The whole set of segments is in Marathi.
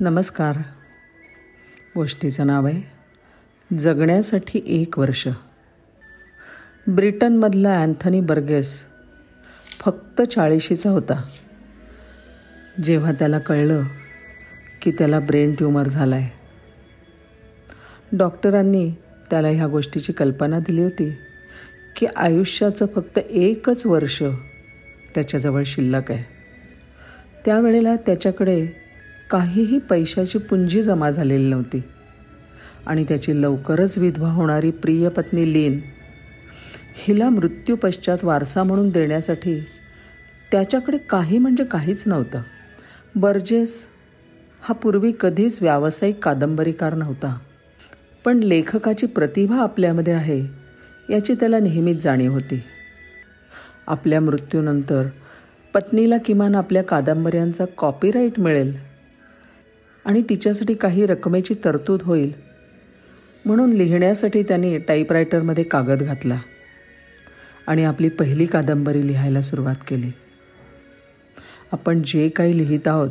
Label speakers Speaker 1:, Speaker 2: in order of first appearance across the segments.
Speaker 1: नमस्कार. गोष्टीचं नाव आहे जगण्यासाठी एक वर्ष. ब्रिटनमधला अँथनी बर्गेस फक्त चाळीशीचा होता. जेव्हा त्याला कळलं की त्याला ब्रेन ट्यूमर झाला आहे डॉक्टरांनी त्याला ह्या गोष्टीची कल्पना दिली होती की आयुष्याचं फक्त एकच वर्ष त्याच्याजवळ शिल्लक आहे. त्यावेळेला त्याच्याकडे काहीही पैशाची पुंजी जमा झालेली नव्हती. आणि त्याची लवकरच विधवा होणारी प्रिय पत्नी लीन हिला मृत्यूपश्चात वारसा म्हणून देण्यासाठी त्याच्याकडे काही म्हणजे काहीच नव्हतं. बर्जेस हा पूर्वी कधीच व्यावसायिक कादंबरीकार नव्हता. पण लेखकाची प्रतिभा आपल्यामध्ये आहे याची त्याला नेहमीच जाणीव होती. आपल्या मृत्यूनंतर पत्नीला किमान आपल्या कादंबऱ्यांचा कॉपीराईट मिळेल आणि तिच्यासाठी काही रकमेची तरतूद होईल. म्हणून लिहिण्यासाठी त्यांनी टाईपरायटरमध्ये कागद घातला आणि आपली पहिली कादंबरी लिहायला सुरुवात केली. आपण जे काही लिहित आहोत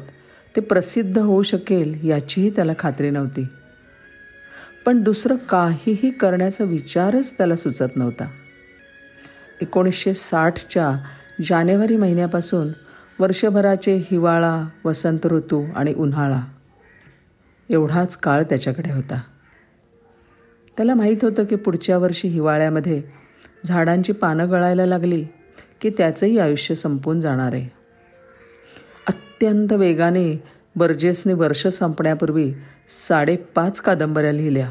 Speaker 1: ते प्रसिद्ध होऊ शकेल याचीही त्याला खात्री नव्हती. पण दुसरं काहीही करण्याचा विचारच त्याला सुचत नव्हता. एकोणीसशे साठच्या जानेवारी महिन्यापासून वर्षभराचे हिवाळा वसंत ऋतू आणि उन्हाळा एवढाच काळ त्याच्याकडे होता. त्याला माहीत होतं की पुढच्या वर्षी हिवाळ्यामध्ये झाडांची पानं गळायला लागली की त्याचंही आयुष्य संपून जाणार आहे. अत्यंत वेगाने बर्जेसने वर्ष संपण्यापूर्वी साडेपाच कादंबऱ्या लिहिल्या.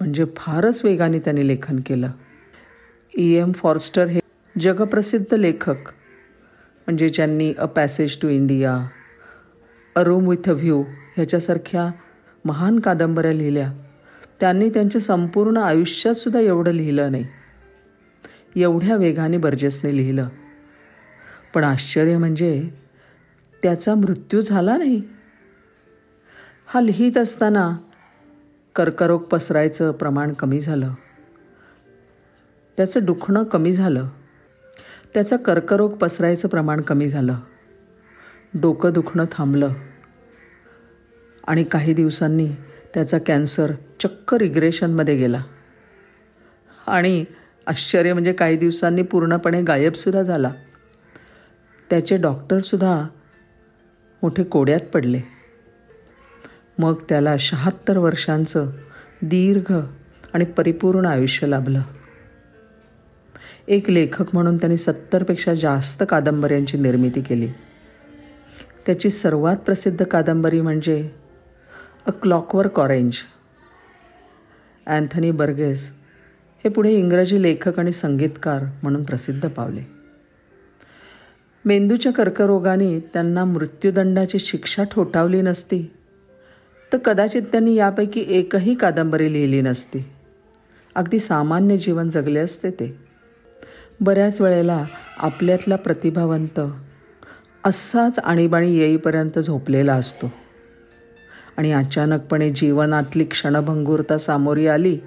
Speaker 1: म्हणजे फारच वेगाने त्याने लेखन केलं. ई. एम. फॉर्स्टर हे जगप्रसिद्ध लेखक म्हणजे ज्यांनी a passage to India a room with a view ह्याच्यासारख्या महान कादंबऱ्या लिहिल्या. त्यांनी त्यांच्या संपूर्ण आयुष्यातसुद्धा एवढं लिहिलं नाही. एवढ्या वेगाने बर्जेसने लिहिलं. पण आश्चर्य म्हणजे त्याचा मृत्यू झाला नाही. हा लिहित असताना कर्करोग पसरायचं प्रमाण कमी झालं. त्याचं दुखणं कमी झालं. त्याचा कर्करोग पसरायचं प्रमाण कमी झालं. डोकं दुखणं थांबलं. आणि काही दिवसांनी त्याचा कॅन्सर चक्क रिग्रेशनमध्ये गेला. आणि आश्चर्य म्हणजे काही दिवसांनी पूर्णपणे गायबसुद्धा झाला. त्याचे डॉक्टरसुद्धा मोठे कोड्यात पडले. मग त्याला शहात्तर वर्षांचं दीर्घ आणि परिपूर्ण आयुष्य लाभलं. एक लेखक म्हणून त्यांनी सत्तरपेक्षा जास्त कादंबऱ्यांची निर्मिती केली. त्याची सर्वात प्रसिद्ध कादंबरी म्हणजे a clockwork orange Anthony Burgess हे पुढे इंग्रजी लेखक आणि संगीतकार म्हणून प्रसिद्ध पावले. मेंदूच्या कर्करोगाने त्यांना मृत्यूदंडाची शिक्षा ठोठावली नसती तर कदाचित त्यांनी यापैकी एकही कादंबरी लिहिली नसती. अगदी सामान्य जीवन जगले असते ते. बऱ्याच वेळेला आपल्यातला प्रतिभावंत असाच आणीबाणी येईपर्यंत झोपलेला असतो. आणि अचानकपणे जीवनातली क्षणभंगुरता सामोरी आली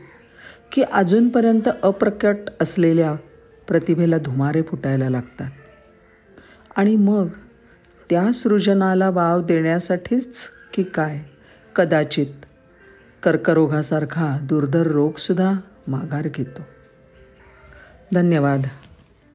Speaker 1: की अजूनपर्यंत अप्रकट असलेल्या प्रतिभेला धुमारे फुटायला लागतात. आणि मग त्या सृजनाला वाव देण्यासाठीच की काय? कदाचित कर्करोगासारखा दुर्धर रोगसुद्धा माघार घेतो. धन्यवाद.